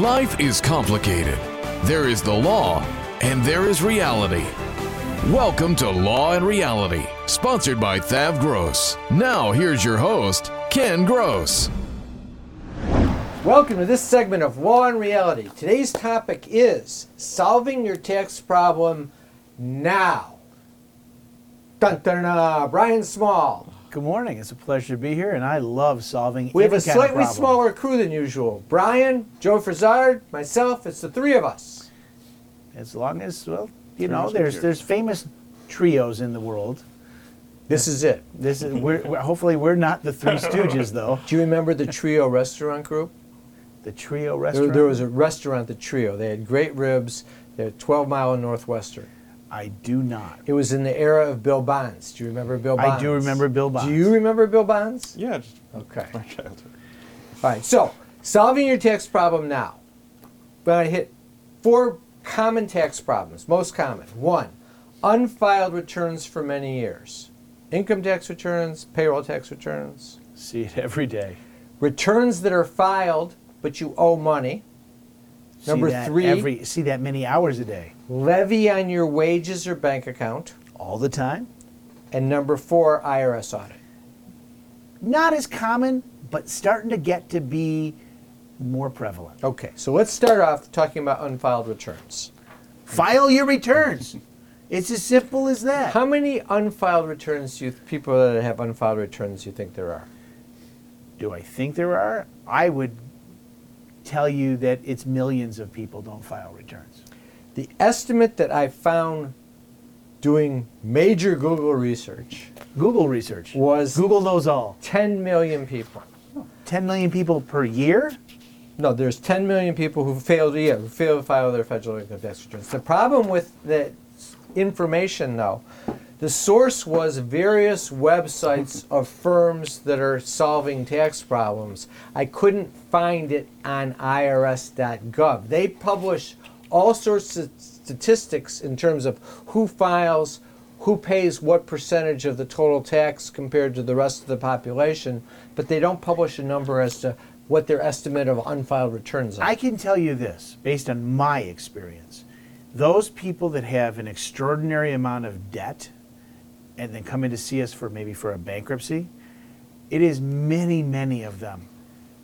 Life is complicated. There is the law, and there is reality. Welcome to Law and Reality, sponsored by Thav Gross. Now, here's your host, Ken Gross. Welcome to this segment of Law and Reality. Today's topic is solving your tax problem now. Dun dun dun. Brian Small. Good morning. It's a pleasure to be here, and I love solving. We have a kind slightly smaller crew than usual. Brian, Joe Frazard, myself. It's the three of us. As long as well, you know, there's there's famous trios in the world. This is it. This is we're, we're hopefully we're not the Three Stooges though. Do you remember the Trio Restaurant Group? The trio There, restaurant. there was a restaurant, the Trio. They had great ribs. They're 12 Mile and Northwestern. I do not. It was in the era of Bill Bonds. Do you remember Bill Bonds? I do remember Bill Bonds. Do you remember Bill Bonds? Yeah, just Okay. my childhood. All right, so solving your tax problem now. We're going to hit four common tax problems, most common. One, unfiled returns for many years. Income tax returns, payroll tax returns, See it every day. returns that are filed but you owe money. See Number that three. Every see that many hours a day, Levy on your wages or bank account. all the time. And number four, IRS audit. Not as common, but starting to get to be more prevalent. Okay, so let's start off talking about unfiled returns. File your returns. It's as simple as that. How many unfiled returns do you, people that have unfiled returns, do you think there are? Do I think there are? I would tell you that it's millions of people don't file returns. The estimate that I found doing major Google research Google research was Google knows all. 10 million people. 10 million people per year? No, there's 10 million people who failed, yeah, who failed to file their federal income tax returns. The problem with the information, though, the source was various websites of firms that are solving tax problems. I couldn't find it on IRS.gov. They publish all sorts of statistics in terms of who files, who pays what percentage of the total tax compared to the rest of the population, but they don't publish a number as to what their estimate of unfiled returns are. I can tell you this based on my experience. Those people that have an extraordinary amount of debt and then come in to see us for maybe for a bankruptcy, it is many, many of them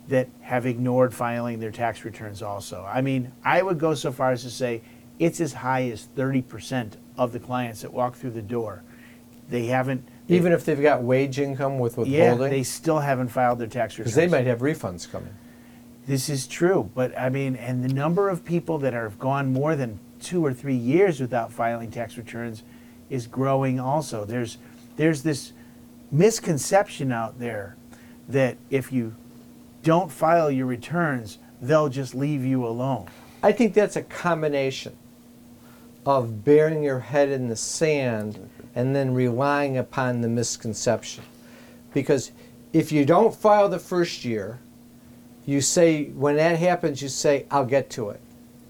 that have ignored filing their tax returns also. I mean, I would go so far as to say it's as high as 30% of the clients that walk through the door. They haven't Even if they've got wage income with yeah, withholding, they still haven't filed their tax returns. because they might have refunds coming. This is true, but I mean, and the number of people that have gone more than two or three years without filing tax returns is growing also. There's there's this misconception out there that if you don't file your returns, they'll just leave you alone. I think that's a combination of burying your head in the sand and then relying upon the misconception. Because if you don't file the first year, you say, when that happens, you say, I'll get to it.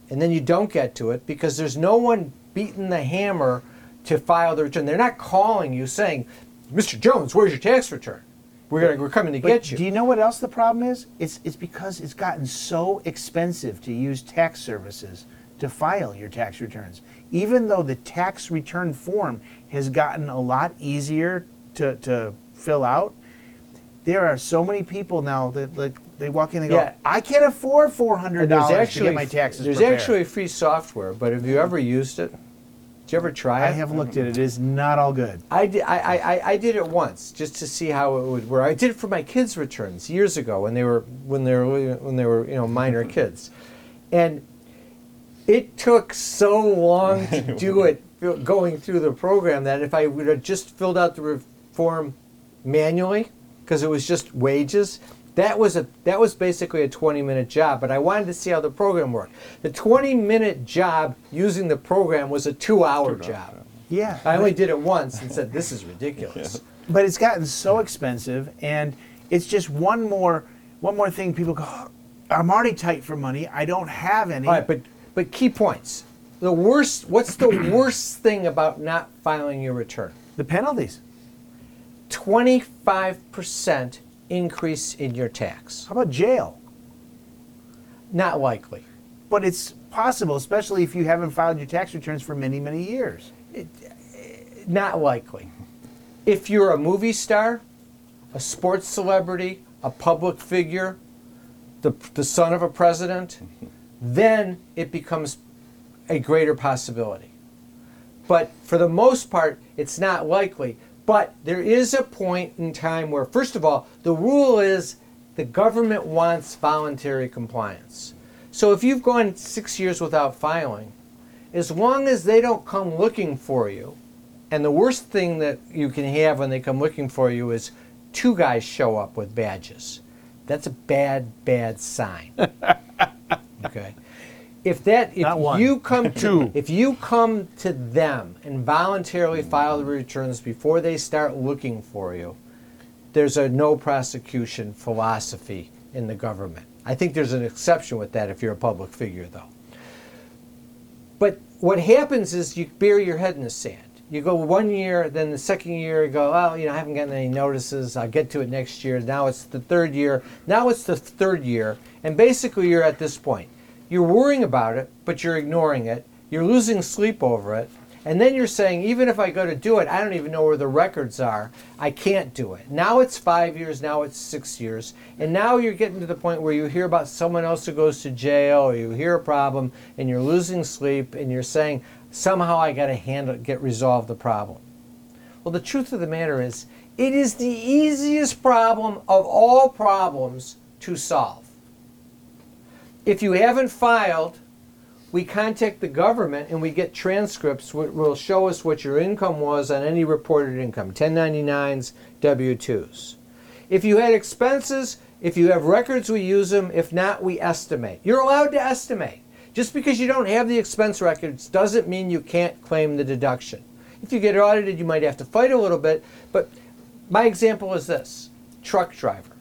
And then you don't get to it because there's no one beating the hammer to file the return. They're not calling you saying, Mr. Jones, where's your tax return? We're, gonna, we're coming to But get you. do you know what else the problem is? It's it's because it's gotten so expensive to use tax services to file your tax returns. Even though the tax return form has gotten a lot easier to, to fill out, there are so many people now that like they walk in and go, Yeah. I can't afford four hundred dollars to get my taxes there's prepared." actually free software, but have you ever used it? Did you ever try it? I have looked at it. It is not all good. I did, I, I, I- I did it once just to see how it would work. I did it for my kids' returns years ago when they were when they were when they were you know minor kids, and it took so long to do it going through the program that if I would have just filled out the form manually because it was just wages, That was a that was basically a 20 minute job, but I wanted to see how the program worked. The 20 minute job using the program was a two hour job. Yeah. I only did it once and said, "This is ridiculous." but it's gotten so expensive and it's just one more one more thing people go "Oh, i'm already tight for money i don't have any All right, but but key points. The worst. What's the worst thing about not filing your return? the penalties 25% increase in your tax. how about jail Not likely. but it's possible especially if you haven't filed your tax returns for many many years Not likely. If you're a movie star, a sports celebrity, a public figure, the, the son of a president, then it becomes a greater possibility. But for the most part, it's not likely. But there is a point in time where, first of all, the rule is the government wants voluntary compliance. So if you've gone six years without filing, as long as they don't come looking for you, and the worst thing that you can have when they come looking for you is two guys show up with badges. That's a bad, bad sign. okay. If that if Not one. you come to Two. if you come to them and voluntarily file the returns before they start looking for you, there's a no prosecution philosophy in the government. I think there's an exception with that if you're a public figure though. But what happens is you bury your head in the sand. You go one year, then the second year you go, well, you know, I haven't gotten any notices. I'll get to it next year. Now it's the third year. Now it's the third year. And basically you're at this point. You're worrying about it, but you're ignoring it. You're losing sleep over it. And then you're saying, even if I go to do it, I don't even know where the records are. I can't do it. Now it's five years, now it's six years. And now you're getting to the point where you hear about someone else who goes to jail or you hear a problem and you're losing sleep and you're saying, somehow I got to handle get resolve the problem. Well, the truth of the matter is, it is the easiest problem of all problems to solve. If you haven't filed, we contact the government and we get transcripts which will show us what your income was on any reported income 1099s, W 2s. If you had expenses, if you have records, we use them. If not, we estimate. You're allowed to estimate. Just because you don't have the expense records doesn't mean you can't claim the deduction. If you get audited, you might have to fight a little bit. But my example is this truck driver,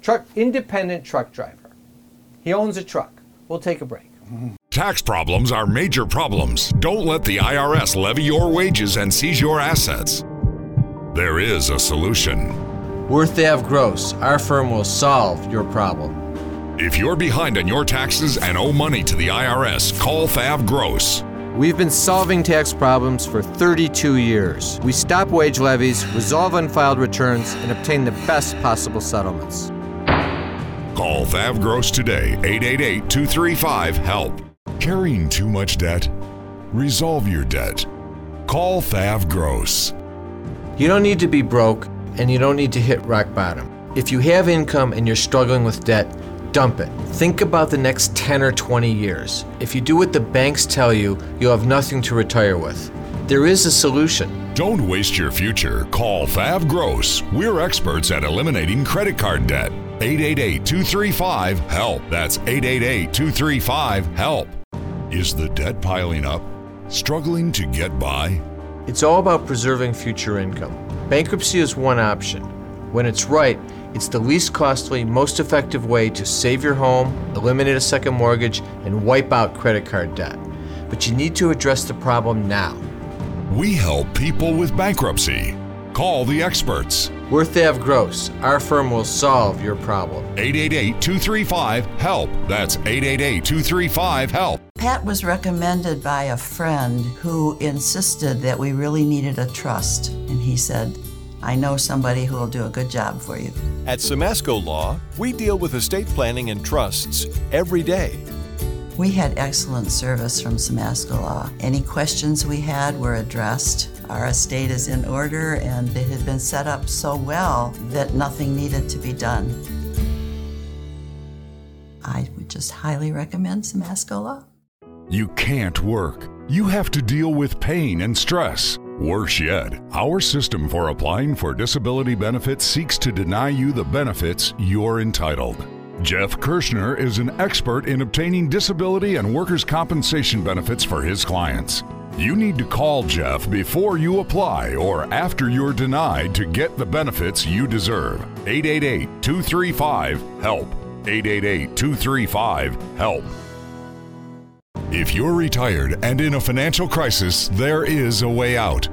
truck, independent truck driver. He owns a truck. We'll take a break. Tax problems are major problems. Don't let the IRS levy your wages and seize your assets. There is a solution. We're Thav Gross, our firm will solve your problem. If you're behind on your taxes and owe money to the IRS, call Thav Gross. We've been solving tax problems for 32 years. We stop wage levies, resolve unfiled returns, and obtain the best possible settlements. Call Thav Gross today, 888 235 HELP. Carrying too much debt? Resolve your debt. Call Thav Gross. You don't need to be broke, and you don't need to hit rock bottom. If you have income and you're struggling with debt, dump it. Think about the next 10 or 20 years. If you do what the banks tell you, you'll have nothing to retire with. There is a solution. Don't waste your future. Call Thav Gross. We're experts at eliminating credit card debt. 888 235 HELP. That's 888 235 HELP. Is the debt piling up? Struggling to get by? It's all about preserving future income. Bankruptcy is one option. When it's right, it's the least costly, most effective way to save your home, eliminate a second mortgage, and wipe out credit card debt. But you need to address the problem now. We help people with bankruptcy. Call the experts. We're Thav Gross, our firm will solve your problem. 888 235 HELP. That's 888 235 HELP. Pat was recommended by a friend who insisted that we really needed a trust. And he said, I know somebody who will do a good job for you. At Simasko Law, we deal with estate planning and trusts every day. We had excellent service from Simasko Law. Any questions we had were addressed. Our estate is in order and it had been set up so well that nothing needed to be done. I would just highly recommend Law. You can't work. You have to deal with pain and stress. Worse yet, our system for applying for disability benefits seeks to deny you the benefits you're entitled. Jeff Kirschner is an expert in obtaining disability and workers' compensation benefits for his clients. You need to call Jeff before you apply or after you're denied to get the benefits you deserve. 888 235 HELP. 888 235 HELP. If you're retired and in a financial crisis, there is a way out.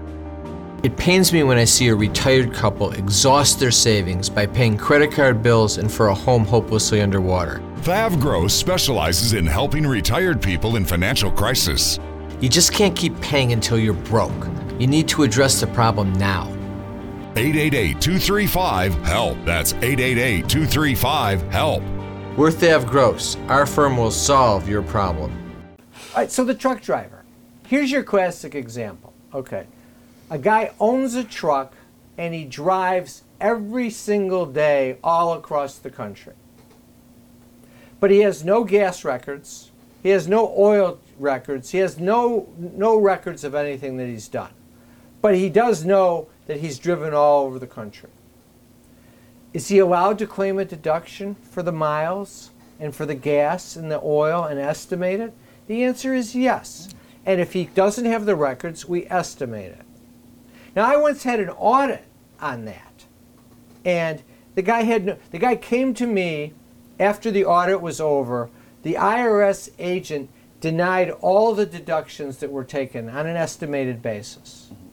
It pains me when I see a retired couple exhaust their savings by paying credit card bills and for a home hopelessly underwater. Thav Gross specializes in helping retired people in financial crisis. You just can't keep paying until you're broke. You need to address the problem now. 888 235 HELP. That's 888 235 HELP. We're Thav Gross. Our firm will solve your problem. All right, so the truck driver. Here's your classic example. Okay. A guy owns a truck and he drives every single day all across the country. But he has no gas records, he has no oil records, he has no no records of anything that he's done. But he does know that he's driven all over the country. Is he allowed to claim a deduction for the miles and for the gas and the oil and estimate it? The answer is yes. And if he doesn't have the records, we estimate it. Now, I once had an audit on that, and the guy had no, the guy came to me after the audit was over. The IRS agent denied all the deductions that were taken on an estimated basis, mm-hmm.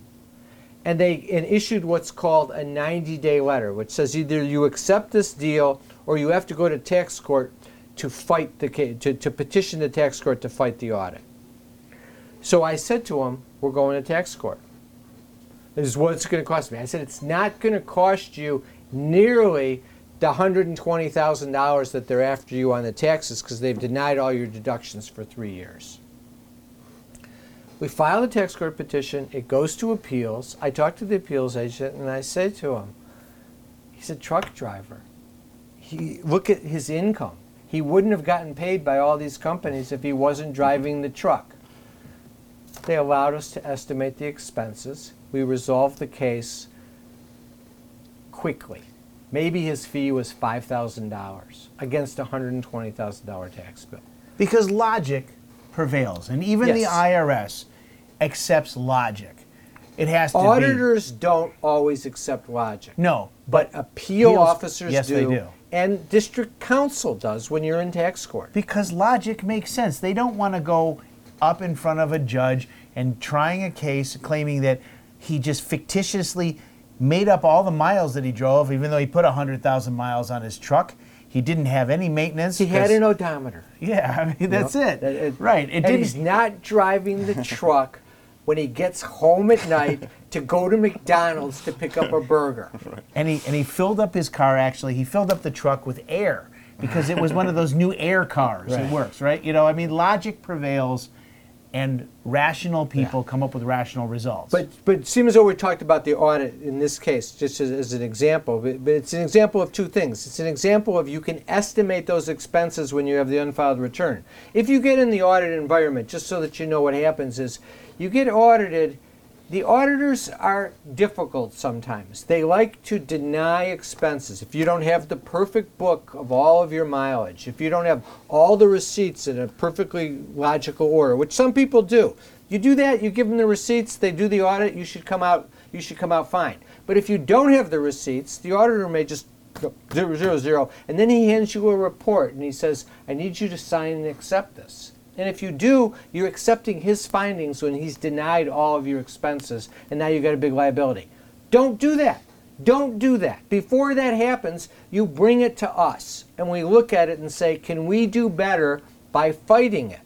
and they and issued what's called a 90-day letter, which says either you accept this deal or you have to go to tax court to fight the to, to petition the tax court to fight the audit. So I said to him, "We're going to tax court." This is what it's going to cost me. I said, it's not going to cost you nearly the $120,000 that they're after you on the taxes because they've denied all your deductions for three years. We file a tax court petition. It goes to appeals. I talk to the appeals agent and I say to him, he's a truck driver. He, look at his income. He wouldn't have gotten paid by all these companies if he wasn't driving the truck. They allowed us to estimate the expenses. We resolved the case quickly. Maybe his fee was $5,000 against a $120,000 tax bill. Because logic prevails, and even the IRS accepts logic. It has to be. Auditors don't always accept logic. No, But appeal Appeals- officers yes, do, they do. And district counsel does when you're in tax court. Because logic makes sense. They don't want to go up in front of a judge and trying a case claiming that he just fictitiously made up all the miles that he drove, even though he put 100,000 miles on his truck. He didn't have any maintenance. He had an odometer. Yeah, I mean, that's you know? it. That- it- right. It and didn't. he's not driving the truck when he gets home at night to go to McDonald's to pick up a burger. Right. and he and he filled up his car. Actually, he filled up the truck with air because it was one of those new air cars. It works, right? You know, I mean, logic prevails, and rational people come up with rational results. But but it seems as though we talked about the audit in this case just as, as an example. But, but it's an example of two things. It's an example of you can estimate those expenses when you have the unfiled return. If you get in the audit environment, just so that you know what happens is, you get audited. The auditors are difficult sometimes. They like to deny expenses. If you don't have the perfect book of all of your mileage, if you don't have all the receipts in a perfectly logical order, which some people do, you do that, you give them the receipts, they do the audit, you should come out you should come out fine. But if you don't have the receipts, the auditor may just go zero zero zero and then he hands you a report and he says, I need you to sign and accept this. And if you do, you're accepting his findings when he's denied all of your expenses, and now you've got a big liability. Don't do that. Don't do that. Before that happens, you bring it to us, and we look at it and say, can we do better by fighting it?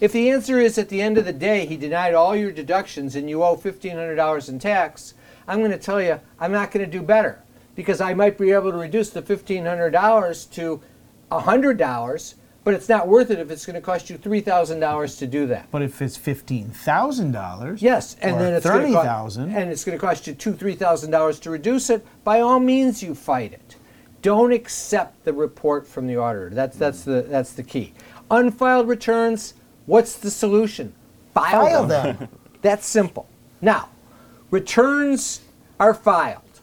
If the answer is at the end of the day he denied all your deductions and you owe $1,500 in tax, I'm going to tell you I'm not going to do better because I might be able to reduce the $1,500 to $100, but it's not worth it if it's going to cost you $3,000 to do that. But if it's fifteen thousand dollars, Yes, and or then it's gonna co- and it's going to cost you two, three thousand dollars to reduce it. By all means, you fight it. Don't accept the report from the auditor. That's that's the that's the key. Unfiled returns. What's the solution? File them. That's simple. Now, returns are filed,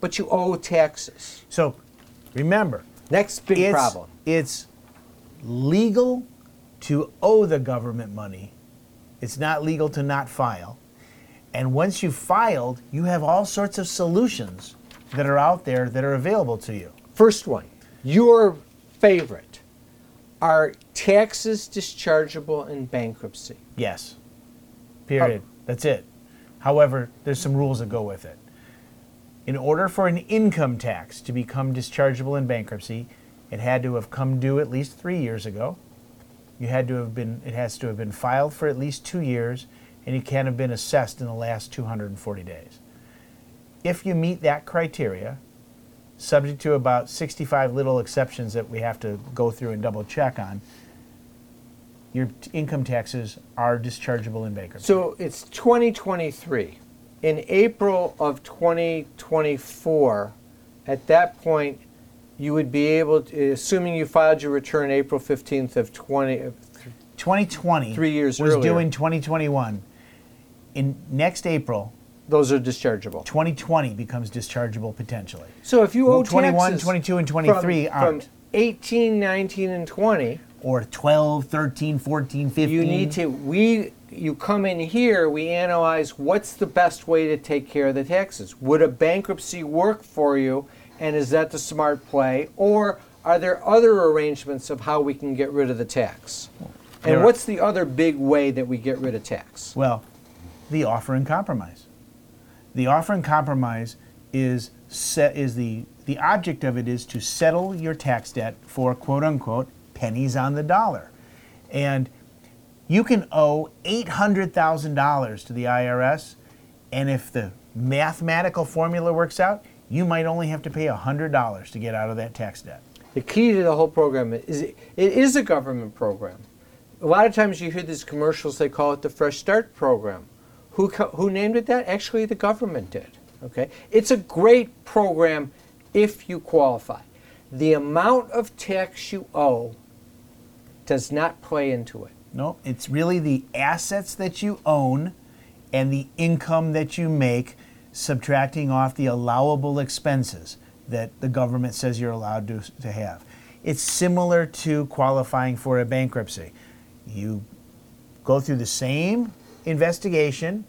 but you owe taxes. So remember, Next big it's, problem. It's legal to owe the government money. It's not legal to not file. And once you've filed, you have all sorts of solutions that are out there that are available to you. First one, your favorite. Are taxes dischargeable in bankruptcy? Yes. Period. Oh. That's it. However, there's some rules that go with it. In order for an income tax to become dischargeable in bankruptcy, it had to have come due at least three years ago. You had to have been. It has to have been filed for at least two years, and you can't have been assessed in the last 240 days. If you meet that criteria, subject to about 65 little exceptions that we have to go through and double check on, your income taxes are dischargeable in bankruptcy. So it's 2023. In April of 2024, at that point, you would be able to, assuming you filed your return April 15th of 20, of 2020 Three years was earlier. due in 2021. In next April, those are dischargeable. 2020 becomes dischargeable potentially. So if you owe 21, taxes 22, and 23 from, aren't. from 18, 19, and 20, Or 12, 13, 14, 15. you need to we you come in here we analyze what's the best way to take care of the taxes would a bankruptcy work for you and is that the smart play or are there other arrangements of how we can get rid of the tax and what's the other big way that we get rid of tax Well, the offer and compromise. The offer and compromise is set is the the object of it is to settle your tax debt for quote unquote pennies on the dollar. And you can owe $800,000 to the IRS and if the mathematical formula works out, you might only have to pay $100 to get out of that tax debt. the key to the whole program is it is a government program. A lot of times you hear these commercials they call it the fresh start program. Who, who named it that? Actually the government did okay? It's a great program if you qualify. The amount of tax you owe does not play into it. No, it's really the assets that you own and the income that you make, subtracting off the allowable expenses that the government says you're allowed to, to have. It's similar to qualifying for a bankruptcy. You go through the same investigation,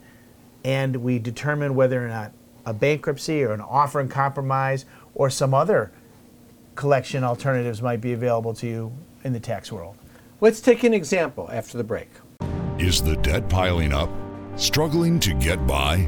and we determine whether or not a bankruptcy or an offer and compromise or some other collection alternatives might be available to you in the tax world. let's take an example after the break Is the debt piling up? Struggling to get by?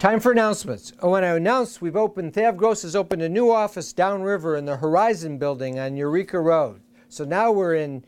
Time for announcements. Oh, when I announce we've opened, Thav Gross has opened a new office downriver in the Horizon building on Eureka Road. So now we're in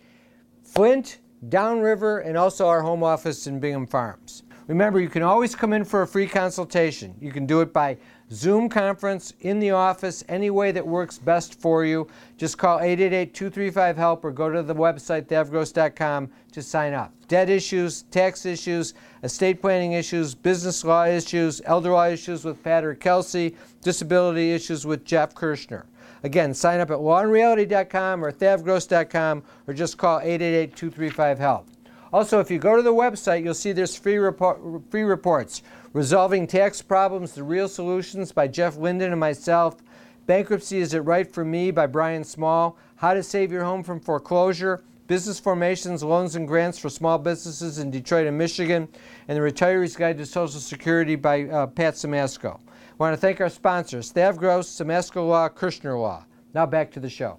Flint, downriver, and also our home office in Bingham Farms. Remember, you can always come in for a free consultation. You can do it by Zoom conference, in the office, any way that works best for you. Just call 888 235 HELP or go to the website, thavgross.com, to sign up. Debt issues, tax issues, estate planning issues, business law issues, elder law issues with Pat or Kelsey, disability issues with Jeff Kirschner. Again, sign up at lawandreality.com or thavgross.com or just call 888 235 HELP. Also, if you go to the website, you'll see there's free, report, free reports. Resolving Tax Problems, The Real Solutions by Jeff Linden and myself. Bankruptcy Is It Right for Me by Brian Small. How to Save Your Home from Foreclosure. Business Formations, Loans and Grants for Small Businesses in Detroit and Michigan. And The Retiree's Guide to Social Security by uh, Pat Simasko. I want to thank our sponsors, Stavros, Simasko Law, Kirshner Law. Now back to the show.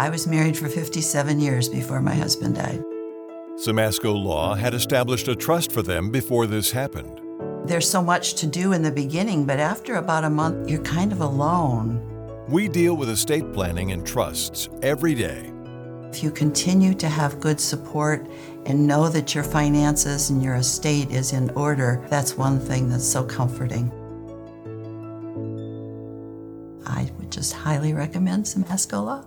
I was married for 57 years before my husband died. Simasko Law had established a trust for them before this happened. There's so much to do in the beginning, but after about a month, you're kind of alone. We deal with estate planning and trusts every day. If you continue to have good support and know that your finances and your estate is in order, that's one thing that's so comforting. I would just highly recommend Simasko Law.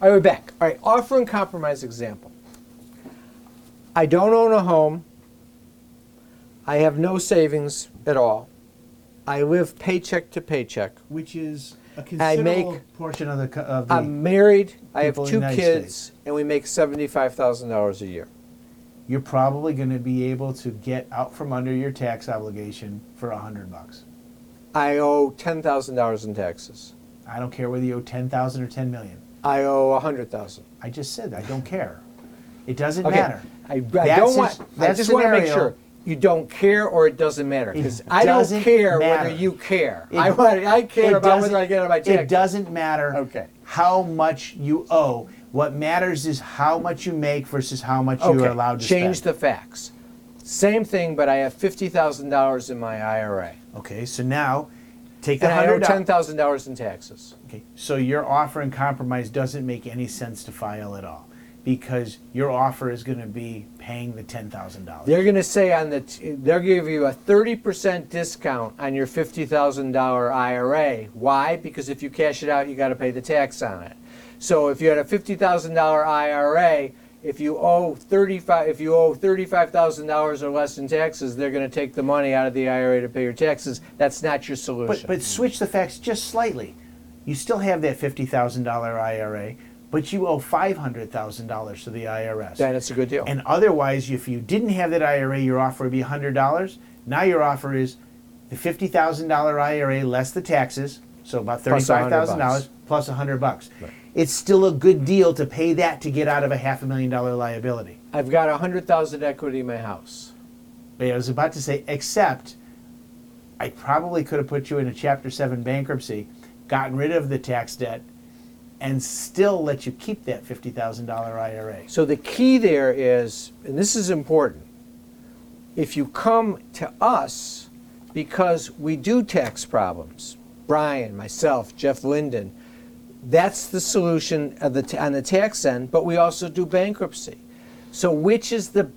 All right, we're back. All right, offer and compromise example. I don't own a home. I have no savings at all. I live paycheck to paycheck. which is a I considerable make- portion of the co- of the. I'm married. I have people in two the United kids, States. and we make seventy-five thousand dollars a year. you're probably going to be able to get out from under your tax obligation for a hundred bucks. I owe ten thousand dollars in taxes. I don't care whether you owe ten thousand or ten million. I owe a hundred thousand. I just said I don't care. It doesn't Okay. matter. I, I don't want. I just want to make sure you don't care or it doesn't matter because It I don't doesn't care matter. whether you care. It- I want. I care about whether I get it on my taxes. It doesn't matter Okay. how much you owe. What matters is how much you make versus how much you are allowed to spend. change spend. the facts. Same thing, but I have fifty thousand dollars in my IRA, okay, so now take the and I owe hundred. ten thousand dollars in taxes. Okay, so your offer and compromise doesn't make any sense to file at all because your offer is going to be paying the ten thousand dollars. They're going to say on the t- they'll give you a thirty percent discount on your fifty thousand dollar IRA. Why? Because if you cash it out, you got to pay the tax on it. So if you had a fifty thousand dollar IRA, if you owe thirty five, if you owe thirty five thousand dollars or less in taxes, they're going to take the money out of the IRA to pay your taxes. That's not your solution. But but switch the facts just slightly. You still have that fifty thousand dollar IRA, but you owe five hundred thousand dollars to the IRS. then it's a good deal. And otherwise, if you didn't have that IRA, your offer would be hundred dollars. Now your offer is the fifty thousand dollar IRA less the taxes, so about Plus a five hundred thousand dollars plus a hundred bucks. It's still a good deal to pay that to get out of a half a million dollar liability. I've got a hundred thousand equity in my house. But I was about to say, except I probably could have put you in a Chapter 7 bankruptcy, gotten rid of the tax debt, and still let you keep that $50,000 IRA. So the key there is, and this is important, if you come to us because we do tax problems, Brian, myself, Jeff Linden, that's the solution the, on the tax end, but we also do bankruptcy. So which is the,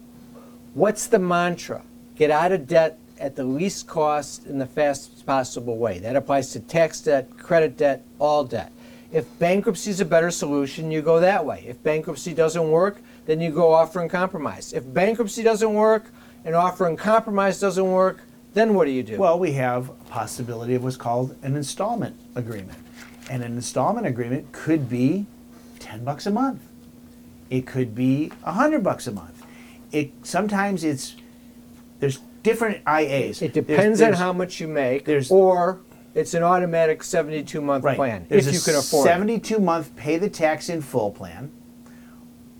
what's the mantra? Get out of debt at the least cost in the fastest possible way. That applies to tax debt, credit debt, all debt. If bankruptcy is a better solution, you go that way. If bankruptcy doesn't work, then you go offer and compromise. If bankruptcy doesn't work and offer and compromise doesn't work, then what do you do? Well, we have a possibility of what's called an installment agreement. And an installment agreement could be 10 bucks a month. It could be 100 bucks a month. It sometimes it's there's different IAs. it There's- depends on how much you make, there's- or it's an automatic 72 month Right. plan There's if you can afford it. 72 month pay the tax in full plan.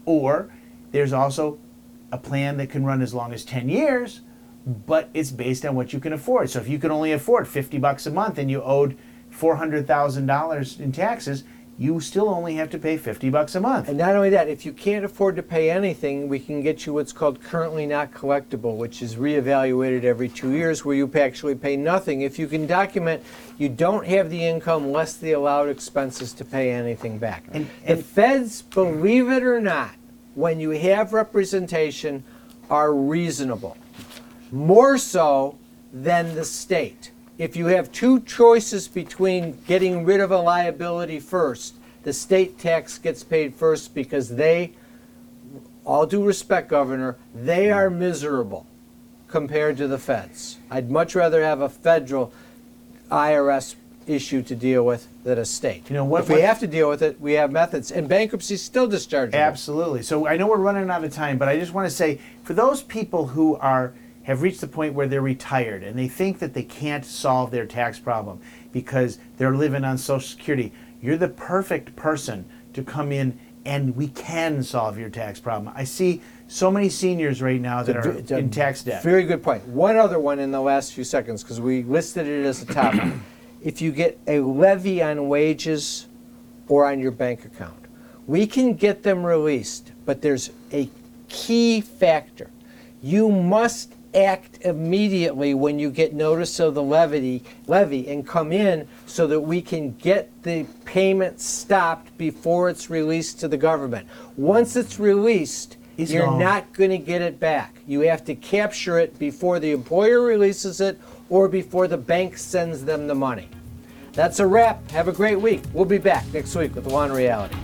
Or there's also a plan that can run as long as 10 years, but it's based on what you can afford. So if you can only afford 50 bucks a month and you owed $400,000 in taxes, you still only have to pay 50 bucks a month. And not only that, if you can't afford to pay anything, we can get you what's called currently not collectible, which is reevaluated every two years, where you actually pay nothing. If you can document you don't have the income less the allowed expenses to pay anything back. And- the feds, believe it or not, when you have representation, are reasonable. More so than the state. If you have two choices between getting rid of a liability first, the state tax gets paid first because they, all due respect, Governor, they are miserable compared to the feds. I'd much rather have a federal IRS issue to deal with than a state. You know, what- if we what- have to deal with it, we have methods, and bankruptcy is still dischargeable. Absolutely. So I know we're running out of time, but I just want to say for those people who are have reached the point where they're retired and they think that they can't solve their tax problem because they're living on Social Security, you're the perfect person to come in and we can solve your tax problem. I see so many seniors right now that are in tax debt. Very good point. One other one in the last few seconds, because we listed it as a topic. if you get a levy on wages or on your bank account, we can get them released, but there's a key factor. You must act immediately when you get notice of the levy, levy and come in so that we can get the payment stopped before it's released to the government. Once it's released, It's you're gone. not going to get it back. You have to capture it before the employer releases it or before the bank sends them the money. That's a wrap. Have a great week. We'll be back next week with Law and Reality.